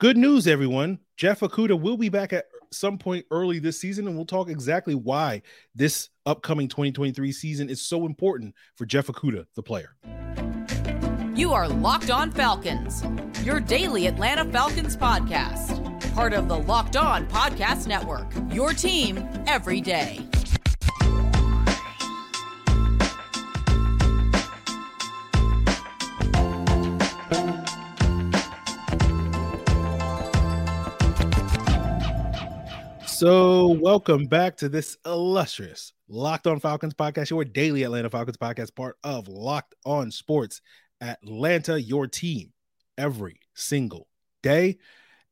Good news, everyone. Jeff Okudah will be back at some point early this season, and we'll talk exactly why this upcoming 2023 season is so important for Jeff Okudah, the player. You are Locked On Falcons, your daily Atlanta Falcons podcast, part of the Locked On Podcast Network, your team every day. So, welcome back to this illustrious Locked On Falcons podcast, your daily Atlanta Falcons podcast, part of Locked On Sports Atlanta, your team every single day.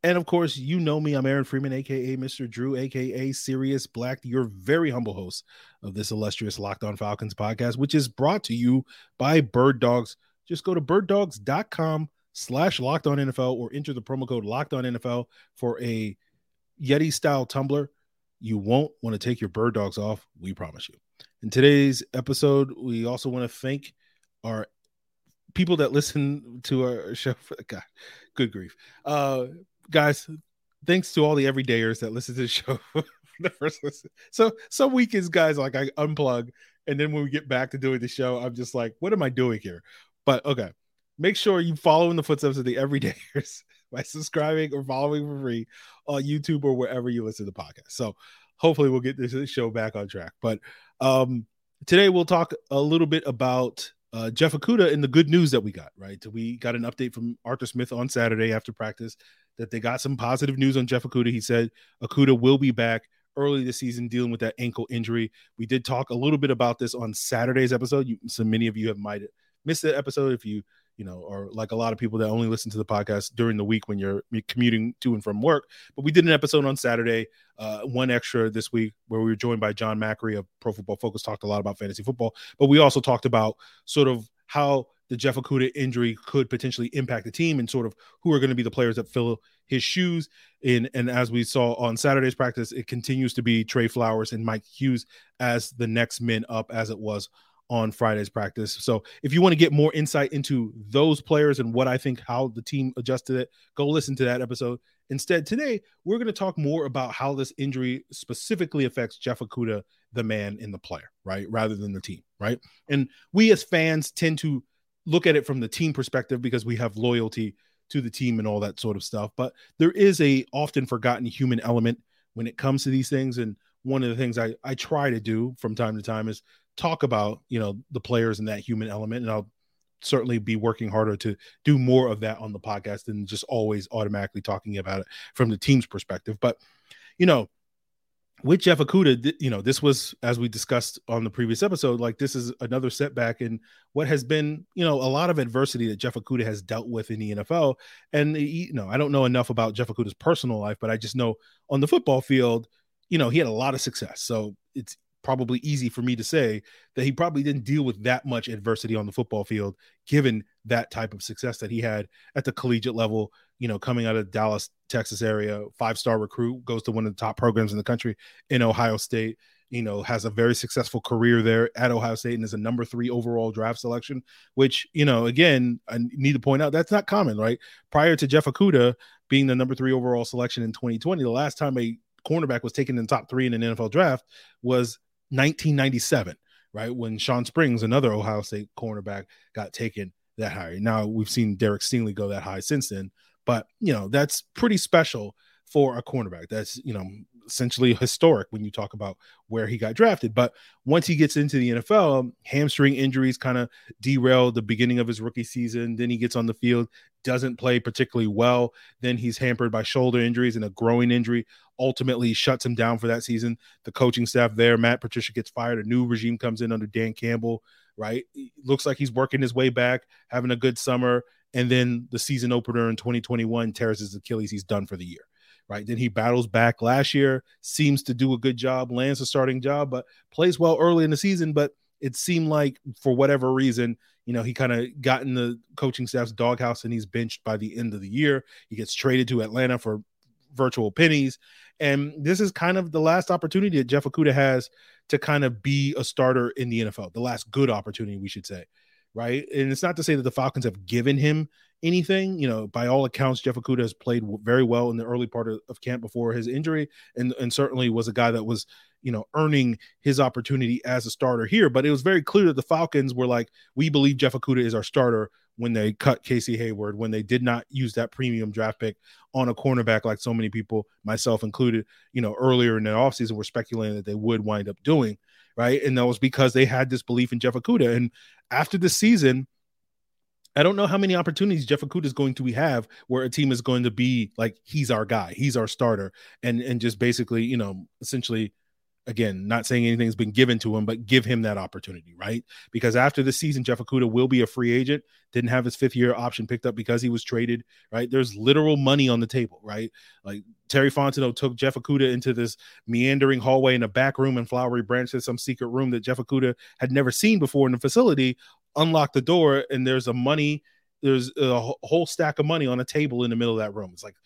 And of course, you know me. I'm Aaron Freeman, aka Mr. Drew, aka Sirius Black, your very humble host of this illustrious Locked On Falcons podcast, which is brought to you by Bird Dogs. Just go to birddogs.com slash locked on NFL or enter the promo code locked on NFL for a Yeti style tumbler, you won't want to take your bird dogs off. We promise you. In today's episode, we also want to thank our people that listen to our show. For, God, good grief. Uh, guys, thanks to all the everydayers that listen to the show. the first listen. So some weekends, guys, like I unplug, and then when we get back to doing the show, I'm just like, what am I doing here? But okay, make sure you follow in the footsteps of the everydayers by subscribing or following for free on YouTube or wherever you listen to the podcast. So hopefully we'll get this show back on track. But um, today we'll talk a little bit about uh, Jeff Okudah and the good news that we got. Right, we got an update from Arthur Smith on Saturday after practice that they got some positive news on Jeff Okudah. He said Okudah will be back early this season dealing with that ankle injury. We did talk a little bit about this on Saturday's episode. You, so many of you have might missed that episode if you you know, or like a lot of people that only listen to the podcast during the week when you're commuting to and from work. But we did an episode on Saturday, uh, one extra this week, where we were joined by John Macri of Pro Football Focus, talked a lot about fantasy football, but we also talked about sort of how the Jeff Okudah injury could potentially impact the team and sort of who are going to be the players that fill his shoes. In and as we saw on Saturday's practice, it continues to be Trey Flowers and Mike Hughes as the next men up, as it was on Friday's practice. So if you want to get more insight into those players and what I think how the team adjusted it, go listen to that episode. Instead, today we're going to talk more about how this injury specifically affects Jeff Okudah, the man in the player, right? Rather than the team, right? And we as fans tend to look at it from the team perspective because we have loyalty to the team and all that sort of stuff. But there is a often forgotten human element when it comes to these things. And one of the things I, I try to do from time to time is talk about you know the players and that human element and i'll certainly be working harder to do more of that on the podcast than just always automatically talking about it from the team's perspective but you know with Jeff Okudah, you know, this was as we discussed on the previous episode, like this is another setback in what has been, you know, a lot of adversity that Jeff Okudah has dealt with in the NFL. And you know, I don't know enough about Jeff Okudah's personal life, but I just know on the football field, you know, he had a lot of success. So it's probably easy for me to say that he probably didn't deal with that much adversity on the football field, given that type of success that he had at the collegiate level. You know, coming out of Dallas, Texas area, five star recruit, goes to one of the top programs in the country in Ohio State. You know, has a very successful career there at Ohio State and is a number three overall draft selection, which, you know, again, I need to point out that's not common, right? Prior to Jeff Okudah being the number three overall selection in 2020, the last time a cornerback was taken in top three in an NFL draft was 1997, right? When Sean Springs, another Ohio State cornerback, got taken that high. Now we've seen Derek Stingley go that high since then, but you know, that's pretty special for a cornerback. That's, you know, essentially historic when you talk about where he got drafted. But once he gets into the NFL, hamstring injuries kind of derail the beginning of his rookie season. Then he gets on the field, doesn't play particularly well. Then he's hampered by shoulder injuries and a groin injury. Ultimately, shuts him down for that season. The coaching staff there, Matt Patricia gets fired. A new regime comes in under Dan Campbell. Right, looks like he's working his way back, having a good summer, and then the season opener in 2021 tears his Achilles. He's done for the year right? Then he battles back last year, seems to do a good job, lands a starting job, but plays well early in the season. But it seemed like for whatever reason, you know, he kind of got in the coaching staff's doghouse and he's benched by the end of the year. He gets traded to Atlanta for virtual pennies. And this is kind of the last opportunity that Jeff Okudah has to kind of be a starter in the NFL, the last good opportunity, we should say. Right. And it's not to say that the Falcons have given him anything. You know, by all accounts, Jeff Okudah has played very well in the early part of, of camp before his injury, and and certainly was a guy that was you know earning his opportunity as a starter here. But it was very clear that the Falcons were like, we believe Jeff Okudah is our starter when they cut Casey Hayward, when they did not use that premium draft pick on a cornerback like so many people, myself included, you know, earlier in the offseason were speculating that they would wind up doing, right? And that was because they had this belief in Jeff Okudah. And after the season, I don't know how many opportunities Jeff Okudah is going to have where a team is going to be like he's our guy, he's our starter, and and just basically, you know, essentially again, not saying anything's been given to him, but give him that opportunity, right? Because after the season, Jeff Okudah will be a free agent. Didn't have his fifth year option picked up because he was traded, right? There's literal money on the table, right? Like Terry Fontenot took Jeff Okudah into this meandering hallway in a back room in Flowery Branch, some secret room that Jeff Okudah had never seen before in the facility, unlocked the door, and there's a money, there's a whole stack of money on a table in the middle of that room. It's like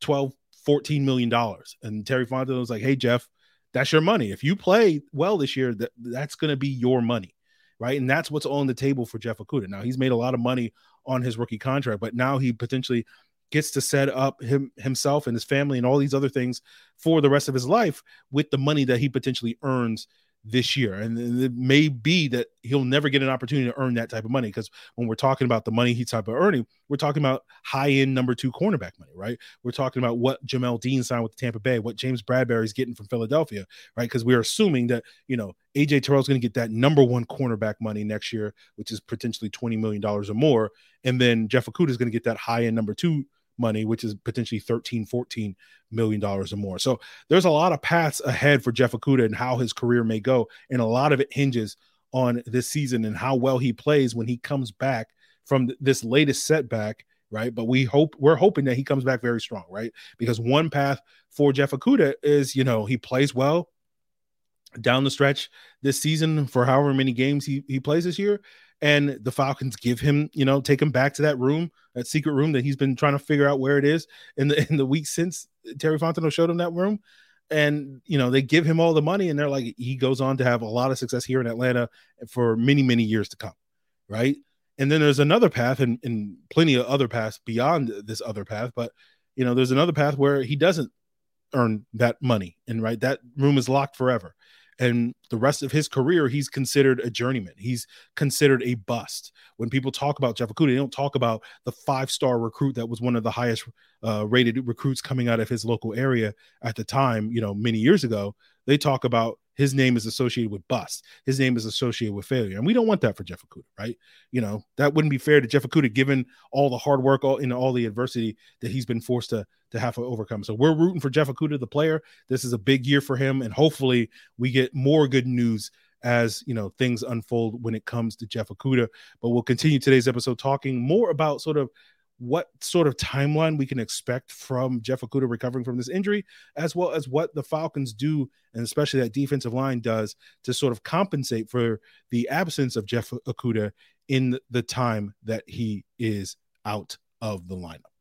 12, 14 million dollars. And Terry Fontenot was like, Hey, Jeff, that's your money. If you play well this year, that, that's going to be your money, right? And that's what's on the table for Jeff Okudah. Now he's made a lot of money on his rookie contract, but now he potentially gets to set up him himself and his family and all these other things for the rest of his life with the money that he potentially earns this year. And it may be that he'll never get an opportunity to earn that type of money because when we're talking about the money he's type of earning, we're talking about high end number two cornerback money, right? We're talking about what Jamel Dean signed with Tampa Bay, what James Bradberry's getting from Philadelphia, right? Because we're assuming that, you know, AJ Terrell's going to get that number one cornerback money next year, which is potentially $20 million or more. And then Jeff Okudah is going to get that high end number two money, which is potentially 13, 14 million dollars or more. So there's a lot of paths ahead for Jeff Okudah and how his career may go. And a lot of it hinges on this season and how well he plays when he comes back from this latest setback. Right. But we hope we're hoping that he comes back very strong, right? Because one path for Jeff Okudah is, you know, he plays well down the stretch this season for however many games he, he plays this year and the Falcons give him, you know, take him back to that room, that secret room that he's been trying to figure out where it is in the in the week since Terry Fontenot showed him that room. And you know, they give him all the money, and they're like, he goes on to have a lot of success here in Atlanta for many, many years to come. Right. And then there's another path and, and plenty of other paths beyond this other path, but you know, there's another path where he doesn't earn that money and right that room is locked forever and the rest of his career, he's considered a journeyman. He's considered a bust. When people talk about Jeff Okudah, they don't talk about the five star recruit that was one of the highest uh, rated recruits coming out of his local area at the time, you know, many years ago. They talk about his name is associated with bust. His name is associated with failure. And we don't want that for Jeff Okudah, right? You know, that wouldn't be fair to Jeff Okudah given all the hard work all, and all the adversity that he's been forced to, to have to overcome. So we're rooting for Jeff Okudah, the player. This is a big year for him. And hopefully we get more good news as you know things unfold when it comes to Jeff Okudah. But we'll continue today's episode talking more about sort of what sort of timeline we can expect from Jeff Okudah recovering from this injury, as well as what the Falcons do, and especially that defensive line does to sort of compensate for the absence of Jeff Okudah in the time that he is out of the lineup.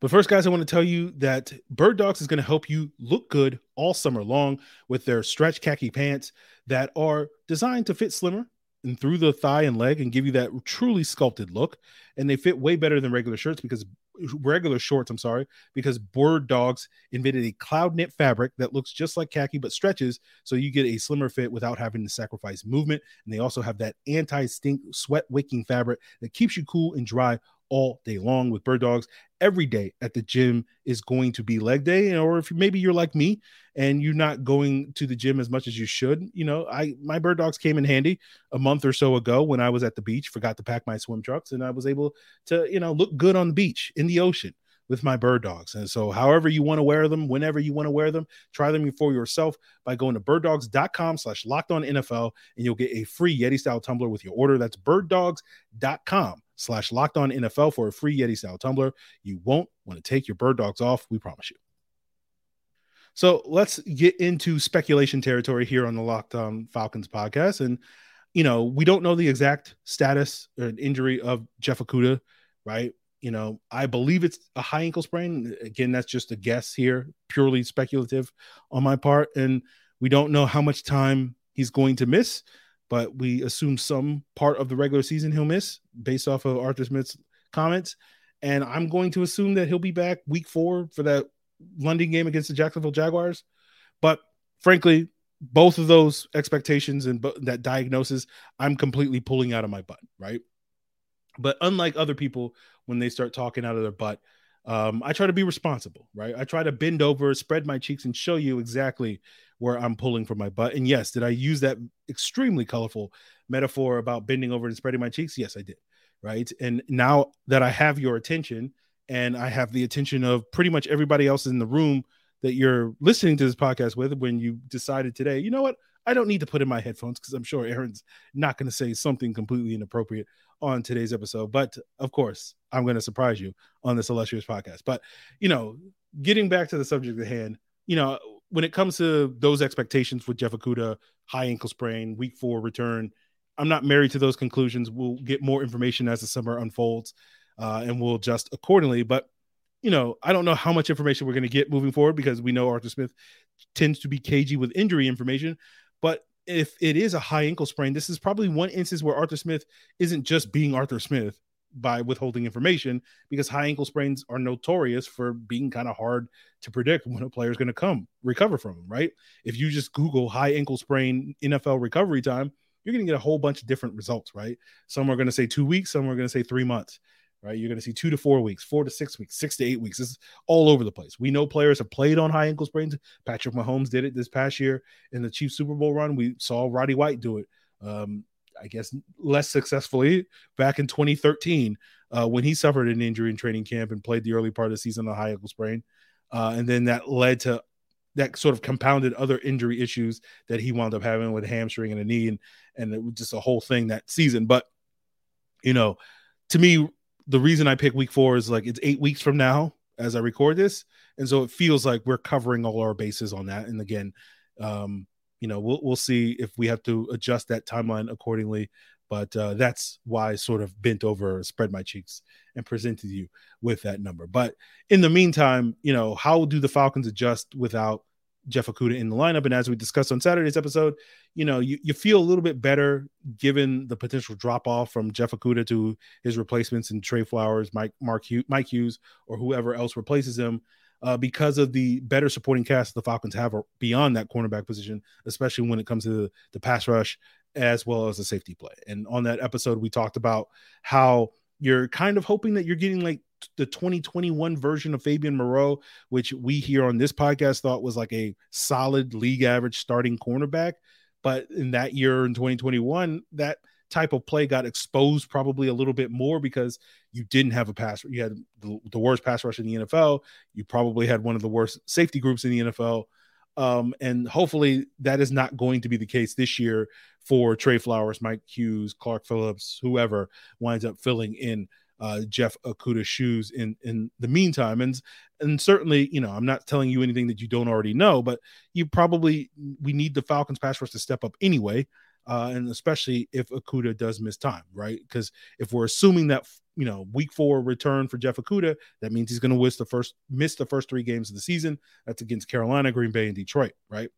But first, guys, I want to tell you that Bird Dogs is going to help you look good all summer long with their stretch khaki pants that are designed to fit slimmer and through the thigh and leg and give you that truly sculpted look. And they fit way better than regular shirts because regular shorts, I'm sorry, because Bird Dogs invented a cloud knit fabric that looks just like khaki but stretches so you get a slimmer fit without having to sacrifice movement. And they also have that anti stink sweat wicking fabric that keeps you cool and dry all day long with bird dogs every day at the gym is going to be leg day or if maybe you're like me and you're not going to the gym as much as you should you know i my bird dogs came in handy a month or so ago when i was at the beach forgot to pack my swim trunks and i was able to you know look good on the beach in the ocean with my bird dogs. And so, however you want to wear them, whenever you want to wear them, try them for yourself by going to birddogs.com slash locked on NFL and you'll get a free Yeti style tumbler with your order. That's birddogs.com slash locked on NFL for a free Yeti style tumbler. You won't want to take your bird dogs off. We promise you. So let's get into speculation territory here on the Locked On Falcons podcast. And, you know, we don't know the exact status or injury of Jeff Okudah, right? You know, I believe it's a high ankle sprain. Again, that's just a guess here, purely speculative on my part. And we don't know how much time he's going to miss, but we assume some part of the regular season he'll miss based off of Arthur Smith's comments. And I'm going to assume that he'll be back week four for that London game against the Jacksonville Jaguars. But frankly, both of those expectations and that diagnosis, I'm completely pulling out of my butt, right? But unlike other people, when they start talking out of their butt, um, I try to be responsible, right? I try to bend over, spread my cheeks, and show you exactly where I'm pulling from my butt. And yes, did I use that extremely colorful metaphor about bending over and spreading my cheeks? Yes, I did, right? And now that I have your attention and I have the attention of pretty much everybody else in the room that you're listening to this podcast with, when you decided today, you know what? I don't need to put in my headphones because I'm sure Aaron's not going to say something completely inappropriate on today's episode. But of course, I'm going to surprise you on this illustrious podcast. But, you know, getting back to the subject at hand, you know, when it comes to those expectations with Jeff Okudah, high ankle sprain, week four return, I'm not married to those conclusions. We'll get more information as the summer unfolds uh, and we'll adjust accordingly. But, you know, I don't know how much information we're going to get moving forward because we know Arthur Smith tends to be cagey with injury information. But if it is a high ankle sprain, this is probably one instance where Arthur Smith isn't just being Arthur Smith by withholding information because high ankle sprains are notorious for being kind of hard to predict when a player is going to come recover from them, right? If you just Google high ankle sprain NFL recovery time, you're going to get a whole bunch of different results, right? Some are going to say two weeks, some are going to say three months right? You're going to see two to four weeks, four to six weeks, six to eight weeks. This is all over the place. We know players have played on high ankle sprains. Patrick Mahomes did it this past year in the Chiefs Super Bowl run. We saw Roddy White do it. Um, I guess less successfully back in 2013 uh, when he suffered an injury in training camp and played the early part of the season on a high ankle sprain. Uh, and then that led to that sort of compounded other injury issues that he wound up having with hamstring and a knee and and it was just a whole thing that season. But you know, to me, the reason I pick week four is like it's eight weeks from now as I record this, and so it feels like we're covering all our bases on that. And again, um, you know, we'll we'll see if we have to adjust that timeline accordingly. But uh, that's why I sort of bent over, spread my cheeks, and presented you with that number. But in the meantime, you know, how do the Falcons adjust without Jeff Okudah in the lineup. And as we discussed on Saturday's episode, you know, you, you feel a little bit better given the potential drop off from Jeff Okudah to his replacements in Trey Flowers, Mike Mark Mike Hughes, or whoever else replaces him. Uh, because of the better supporting cast the Falcons have beyond that cornerback position, especially when it comes to the, the pass rush as well as the safety play. And on that episode, we talked about how you're kind of hoping that you're getting like the 2021 version of Fabian Moreau, which we here on this podcast thought was like a solid league average starting cornerback. But in that year in 2021, that type of play got exposed probably a little bit more because you didn't have a pass. You had the, the worst pass rush in the NFL. You probably had one of the worst safety groups in the NFL. Um, and hopefully that is not going to be the case this year for Trey Flowers, Mike Hughes, Clark Phillips, whoever winds up filling in uh, Jeff Okudah's shoes in in the meantime. And and certainly, you know, I'm not telling you anything that you don't already know, but you probably we need the Falcons pass rush to step up anyway. Uh, and especially if Okudah does miss time, right? Because if we're assuming that you know week four return for Jeff Okudah, that means he's going to miss the first miss the first three games of the season. That's against Carolina, Green Bay, and Detroit, right?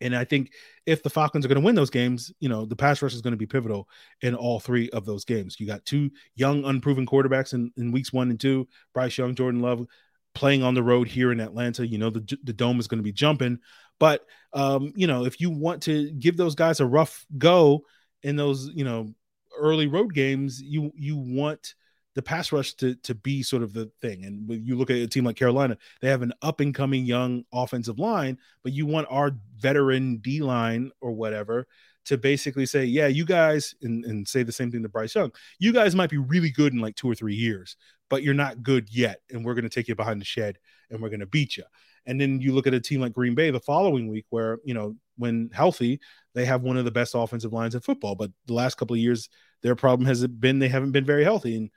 And I think if the Falcons are going to win those games, you know, the pass rush is going to be pivotal in all three of those games. You got two young, unproven quarterbacks in, in weeks one and two, Bryce Young, Jordan Love playing on the road here in Atlanta. You know, the, the dome is going to be jumping. But, um, you know, if you want to give those guys a rough go in those, you know, early road games, you, you want – the pass rush to to be sort of the thing. And when you look at a team like Carolina, they have an up and coming young offensive line, but you want our veteran D line or whatever to basically say, yeah, you guys, and, and say the same thing to Bryce Young. You guys might be really good in like two or three years, but you're not good yet, and we're going to take you behind the shed and we're going to beat you. And then you look at a team like Green Bay the following week, where you know when healthy, they have one of the best offensive lines in football. But the last couple of years, their problem has been they haven't been very healthy. And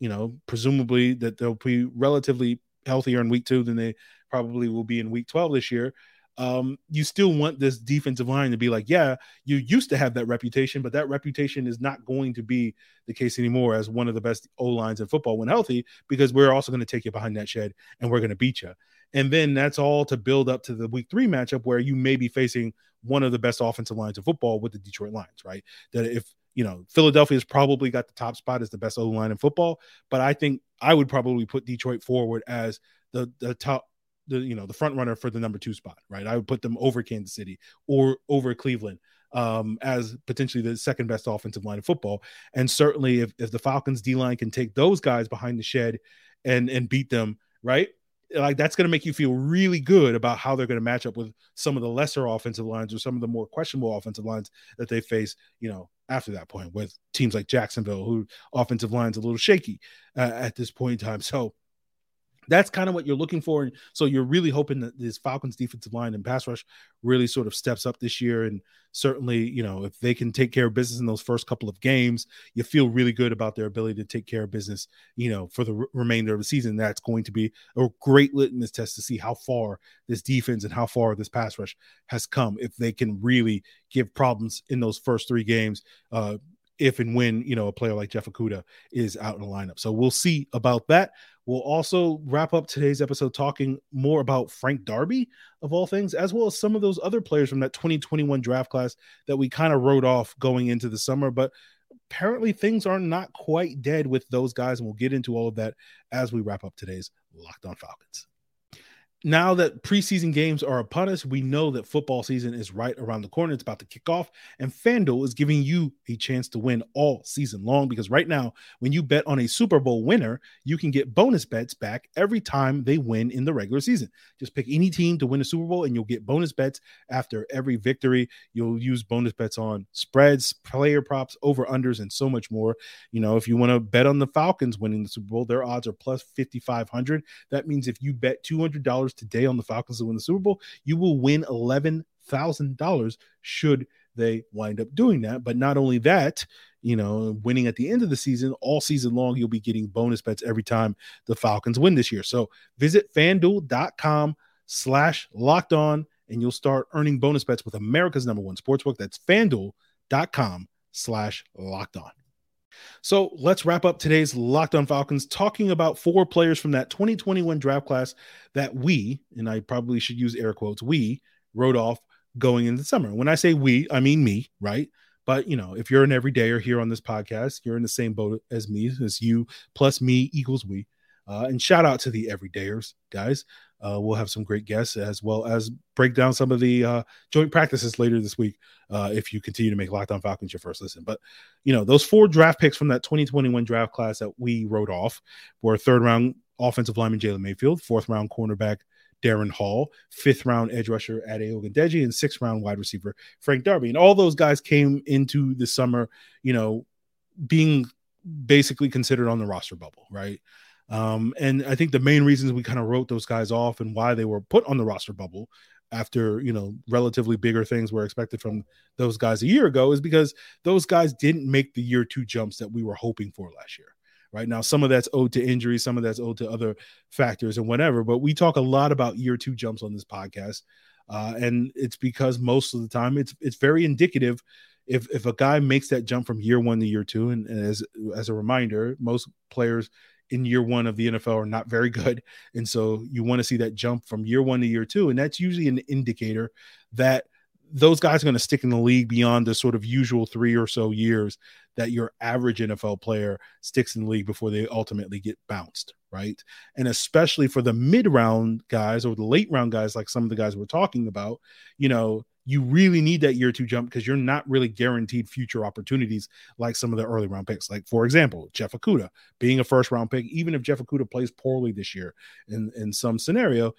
you know, presumably that they'll be relatively healthier in week two than they probably will be in week 12 this year. Um, you still want this defensive line to be like, yeah, you used to have that reputation, but that reputation is not going to be the case anymore as one of the best O lines in football when healthy, because we're also going to take you behind that shed and we're going to beat you. And then that's all to build up to the week three matchup where you may be facing one of the best offensive lines of football with the Detroit Lions, right? That if you know, Philadelphia's probably got the top spot as the best O line in football, but I think I would probably put Detroit forward as the the top the you know the front runner for the number two spot, right? I would put them over Kansas City or over Cleveland um, as potentially the second best offensive line in football. And certainly, if, if the Falcons D line can take those guys behind the shed and and beat them, right? Like that's going to make you feel really good about how they're going to match up with some of the lesser offensive lines or some of the more questionable offensive lines that they face. You know, after that point with teams like Jacksonville, who offensive line's a little shaky uh, at this point in time. So that's kind of what you're looking for. And so you're really hoping that this Falcons defensive line and pass rush really sort of steps up this year. And certainly, you know, if they can take care of business in those first couple of games, you feel really good about their ability to take care of business, you know, for the remainder of the season. That's going to be a great litmus test to see how far this defense and how far this pass rush has come. If they can really give problems in those first three games, uh, if and when you know a player like Jeff Okudah is out in the lineup. So we'll see about that. We'll also wrap up today's episode talking more about Frank Darby, of all things, as well as some of those other players from that 2021 draft class that we kind of wrote off going into the summer. But apparently, things are not quite dead with those guys. And we'll get into all of that as we wrap up today's Locked On Falcons now that preseason games are upon us, we know that football season is right around the corner. It's about to kick off, and FanDuel is giving you a chance to win all season long because right now, when you bet on a Super Bowl winner, you can get bonus bets back every time they win in the regular season. Just pick any team to win a Super Bowl, and you'll get bonus bets after every victory. You'll use bonus bets on spreads, player props, over unders, and so much more. You know, if you want to bet on the Falcons winning the Super Bowl, their odds are plus 5,500. That means if you bet $200 today on the Falcons to win the Super Bowl, you will win $11,000 should they wind up doing that. But not only that, you know, winning at the end of the season, all season long, you'll be getting bonus bets every time the Falcons win this year. So visit fanduel.com slash locked on and you'll start earning bonus bets with America's number one sportsbook. That's fanduel.com slash locked on. So let's wrap up today's Locked On Falcons talking about four players from that 2021 draft class that we, and I probably should use air quotes, we wrote off going into the summer. When I say we, I mean me, right? But you know, if you're an everydayer here on this podcast, you're in the same boat as me, as you plus me equals we. Uh, and shout out to the everydayers, guys. Uh, we'll have some great guests as well as break down some of the uh, joint practices later this week uh, if you continue to make Locked On Falcons your first listen. But, you know, those four draft picks from that 2021 draft class that we wrote off were third round offensive lineman Jalen Mayfield, fourth round cornerback Darren Hall, fifth round edge rusher Ade Ogundeji, and sixth round wide receiver Frank Darby. And all those guys came into the summer, you know, being basically considered on the roster bubble, right? Um, and I think the main reasons we kind of wrote those guys off and why they were put on the roster bubble after you know relatively bigger things were expected from those guys a year ago is because those guys didn't make the year two jumps that we were hoping for last year right? Now some of that's owed to injury some of that's owed to other factors and whatever but we talk a lot about year two jumps on this podcast uh, and it's because most of the time it's it's very indicative if if a guy makes that jump from year one to year two and, and as as a reminder most players in year one of the NFL are not very good. And so you want to see that jump from year one to year two. And that's usually an indicator that those guys are going to stick in the league beyond the sort of usual three or so years that your average NFL player sticks in the league before they ultimately get bounced, right? And especially for the mid round guys or the late round guys, like some of the guys we're talking about, you know, you really need that year two jump because you're not really guaranteed future opportunities like some of the early round picks. Like, for example, Jeff Okudah being a first round pick, even if Jeff Okudah plays poorly this year in, in some scenario,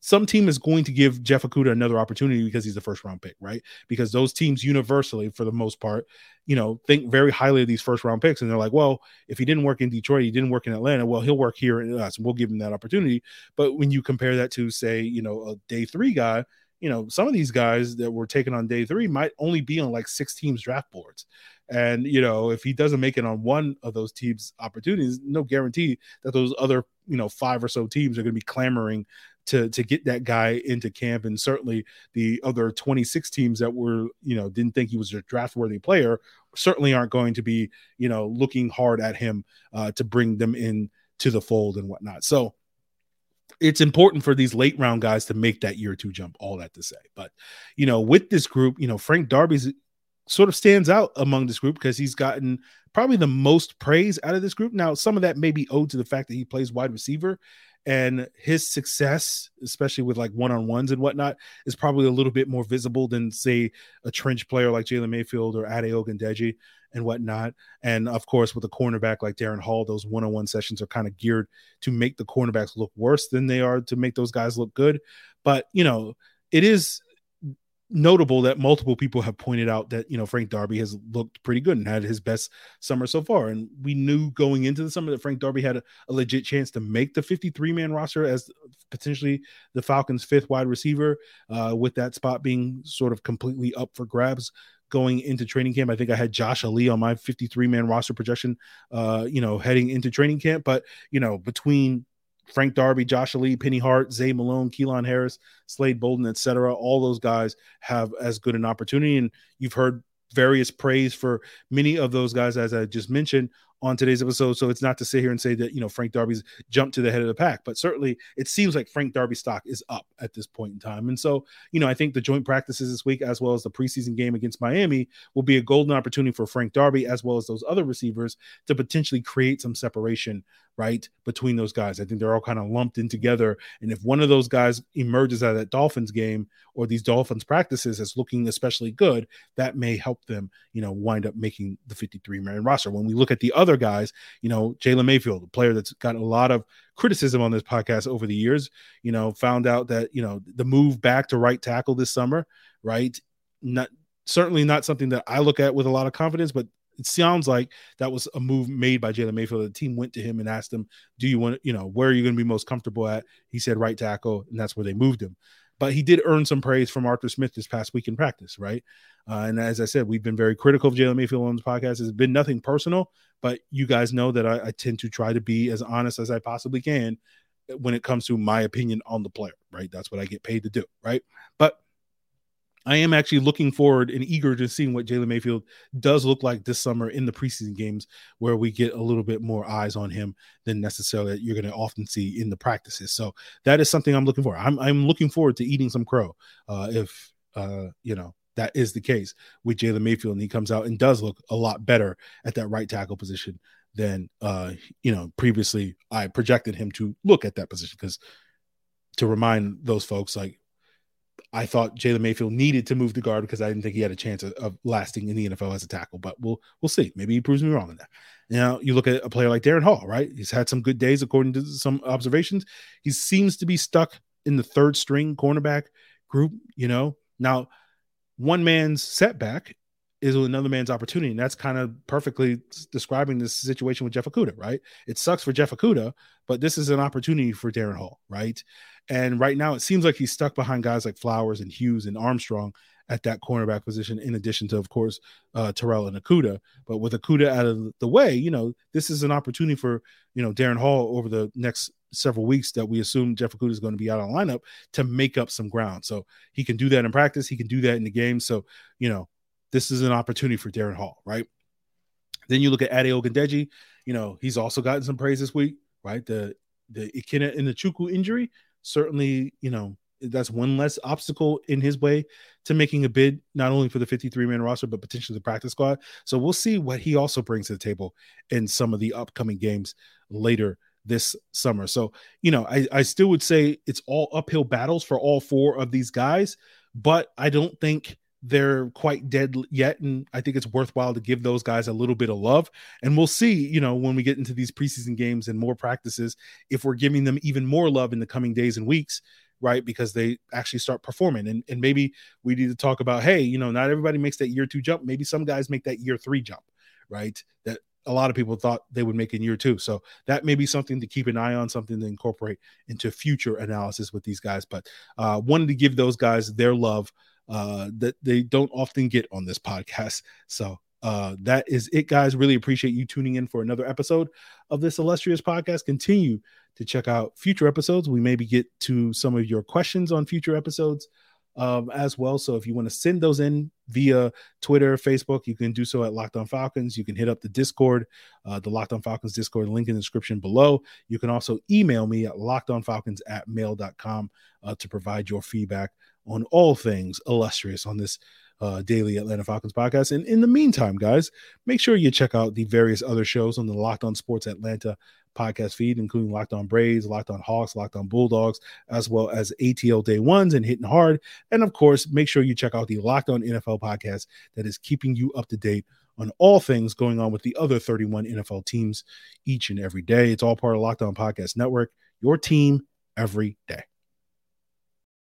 some team is going to give Jeff Okudah another opportunity because he's a first round pick, right? Because those teams universally, for the most part, you know, think very highly of these first round picks. And they're like, well, if he didn't work in Detroit, he didn't work in Atlanta, well, he'll work here in us and we'll give him that opportunity. But when you compare that to, say, you know, a day three guy, you know, some of these guys that were taken on day three might only be on like six teams draft boards. And, you know, if he doesn't make it on one of those teams' opportunities, no guarantee that those other, you know, five or so teams are going to be clamoring to to get that guy into camp. And certainly the other 26 teams that were, you know, didn't think he was a draft worthy player certainly aren't going to be, you know, looking hard at him uh, to bring them in to the fold and whatnot. So, it's important for these late round guys to make that year two jump. All that to say, but you know, with this group, you know, Frank Darby's sort of stands out among this group because he's gotten probably the most praise out of this group. Now, some of that may be owed to the fact that he plays wide receiver and his success, especially with like one on ones and whatnot, is probably a little bit more visible than, say, a trench player like Jalen Mayfield or Ade Ogundeji and whatnot. And of course, with a cornerback like Darren Hall, those one on one sessions are kind of geared to make the cornerbacks look worse than they are to make those guys look good. But, you know, it is notable that multiple people have pointed out that you know Frank Darby has looked pretty good and had his best summer so far. And we knew going into the summer that Frank Darby had a, a legit chance to make the 53 man roster as potentially the Falcons' fifth wide receiver, uh, with that spot being sort of completely up for grabs going into training camp. I think I had Josh Ali on my 53 man roster projection, uh, you know, heading into training camp. But, you know, between Frank Darby, Josh Ali, Penny Hart, Zay Malone, Keilahn Harris, Slade Bolden, etc. All those guys have as good an opportunity. And you've heard various praise for many of those guys, as I just mentioned, on today's episode. So it's not to sit here and say that, you know, Frank Darby's jumped to the head of the pack, but certainly it seems like Frank Darby stock is up at this point in time. And so, you know, I think the joint practices this week, as well as the preseason game against Miami, will be a golden opportunity for Frank Darby, as well as those other receivers, to potentially create some separation right between those guys. I think they're all kind of lumped in together. And if one of those guys emerges out of that Dolphins game or these Dolphins practices as looking especially good, that may help them, you know, wind up making the 53 man roster. When we look at the other guys, you know, Jalen Mayfield, a player that's got a lot of criticism on this podcast over the years, you know, found out that, you know, the move back to right tackle this summer, right? Not certainly not something that I look at with a lot of confidence, but it sounds like that was a move made by Jalen Mayfield. The team went to him and asked him, "Do you want, you know, where are you going to be most comfortable at?" He said right tackle, and that's where they moved him. But he did earn some praise from Arthur Smith this past week in practice, right? Uh, and as I said, we've been very critical of Jalen Mayfield on this podcast. It's been nothing personal, but you guys know that I, I tend to try to be as honest as I possibly can when it comes to my opinion on the player, right? That's what I get paid to do, right? But I am actually looking forward and eager to seeing what Jalen Mayfield does look like this summer in the preseason games, where we get a little bit more eyes on him than necessarily you're going to often see in the practices. So that is something I'm looking for. I'm I'm looking forward to eating some crow uh, if uh, you know that is the case with Jalen Mayfield, and he comes out and does look a lot better at that right tackle position than uh, you know previously I projected him to look at that position because to remind those folks like I thought Jalen Mayfield needed to move to guard because I didn't think he had a chance of, of, lasting in the NFL as a tackle. But we'll we'll see. Maybe he proves me wrong in that. Now you look at a player like Darren Hall, right? He's had some good days according to some observations. He seems to be stuck in the third string cornerback group. You know, now one man's setback is another man's opportunity. And that's kind of perfectly describing this situation with Jeff Okudah, right? It sucks for Jeff Okudah, but this is an opportunity for Darren Hall, right? And right now, it seems like he's stuck behind guys like Flowers and Hughes and Armstrong at that cornerback position, in addition to, of course, uh, Terrell and Okudah. But with Okudah out of the way, you know, this is an opportunity for, you know, Darren Hall over the next several weeks that we assume Jeff Okudah is going to be out of lineup to make up some ground. So he can do that in practice. He can do that in the game. So, you know, this is an opportunity for Darren Hall, right? Then you look at Ade Ogundeji. You know, he's also gotten some praise this week, right? The the Ikenna Enechukwu injury certainly, you know, that's one less obstacle in his way to making a bid, not only for the 53 man roster, but potentially the practice squad. So we'll see what he also brings to the table in some of the upcoming games later this summer. So, you know, I, I still would say it's all uphill battles for all four of these guys, but I don't think they're quite dead yet and i think it's worthwhile to give those guys a little bit of love and we'll see you know when we get into these preseason games and more practices if we're giving them even more love in the coming days and weeks right because they actually start performing and, and maybe we need to talk about hey you know not everybody makes that year two jump maybe some guys make that year three jump right that a lot of people thought they would make in year two. So that may be something to keep an eye on, something to incorporate into future analysis with these guys. But uh, wanted to give those guys their love uh, that they don't often get on this podcast. So uh, that is it, guys. Really appreciate you tuning in for another episode of this illustrious podcast. Continue to check out future episodes. We maybe get to some of your questions on future episodes um, as well. So if you want to send those in via Twitter, Facebook, you can do so at Locked On Falcons. You can hit up the Discord, uh, the Locked On Falcons Discord link in the description below. You can also email me at lockedonfalcons at mail.com uh, to provide your feedback on all things illustrious on this uh, daily Atlanta Falcons podcast. And in the meantime, guys, make sure you check out the various other shows on the Locked On Sports Atlanta podcast feed, including Locked On Braves, Locked On Hawks, Locked On Bulldogs, as well as ATL Day Ones and Hitting Hard. And of course, make sure you check out the Locked On NFL podcast that is keeping you up to date on all things going on with the other 31 NFL teams each and every day. It's all part of Locked On Podcast Network, your team every day.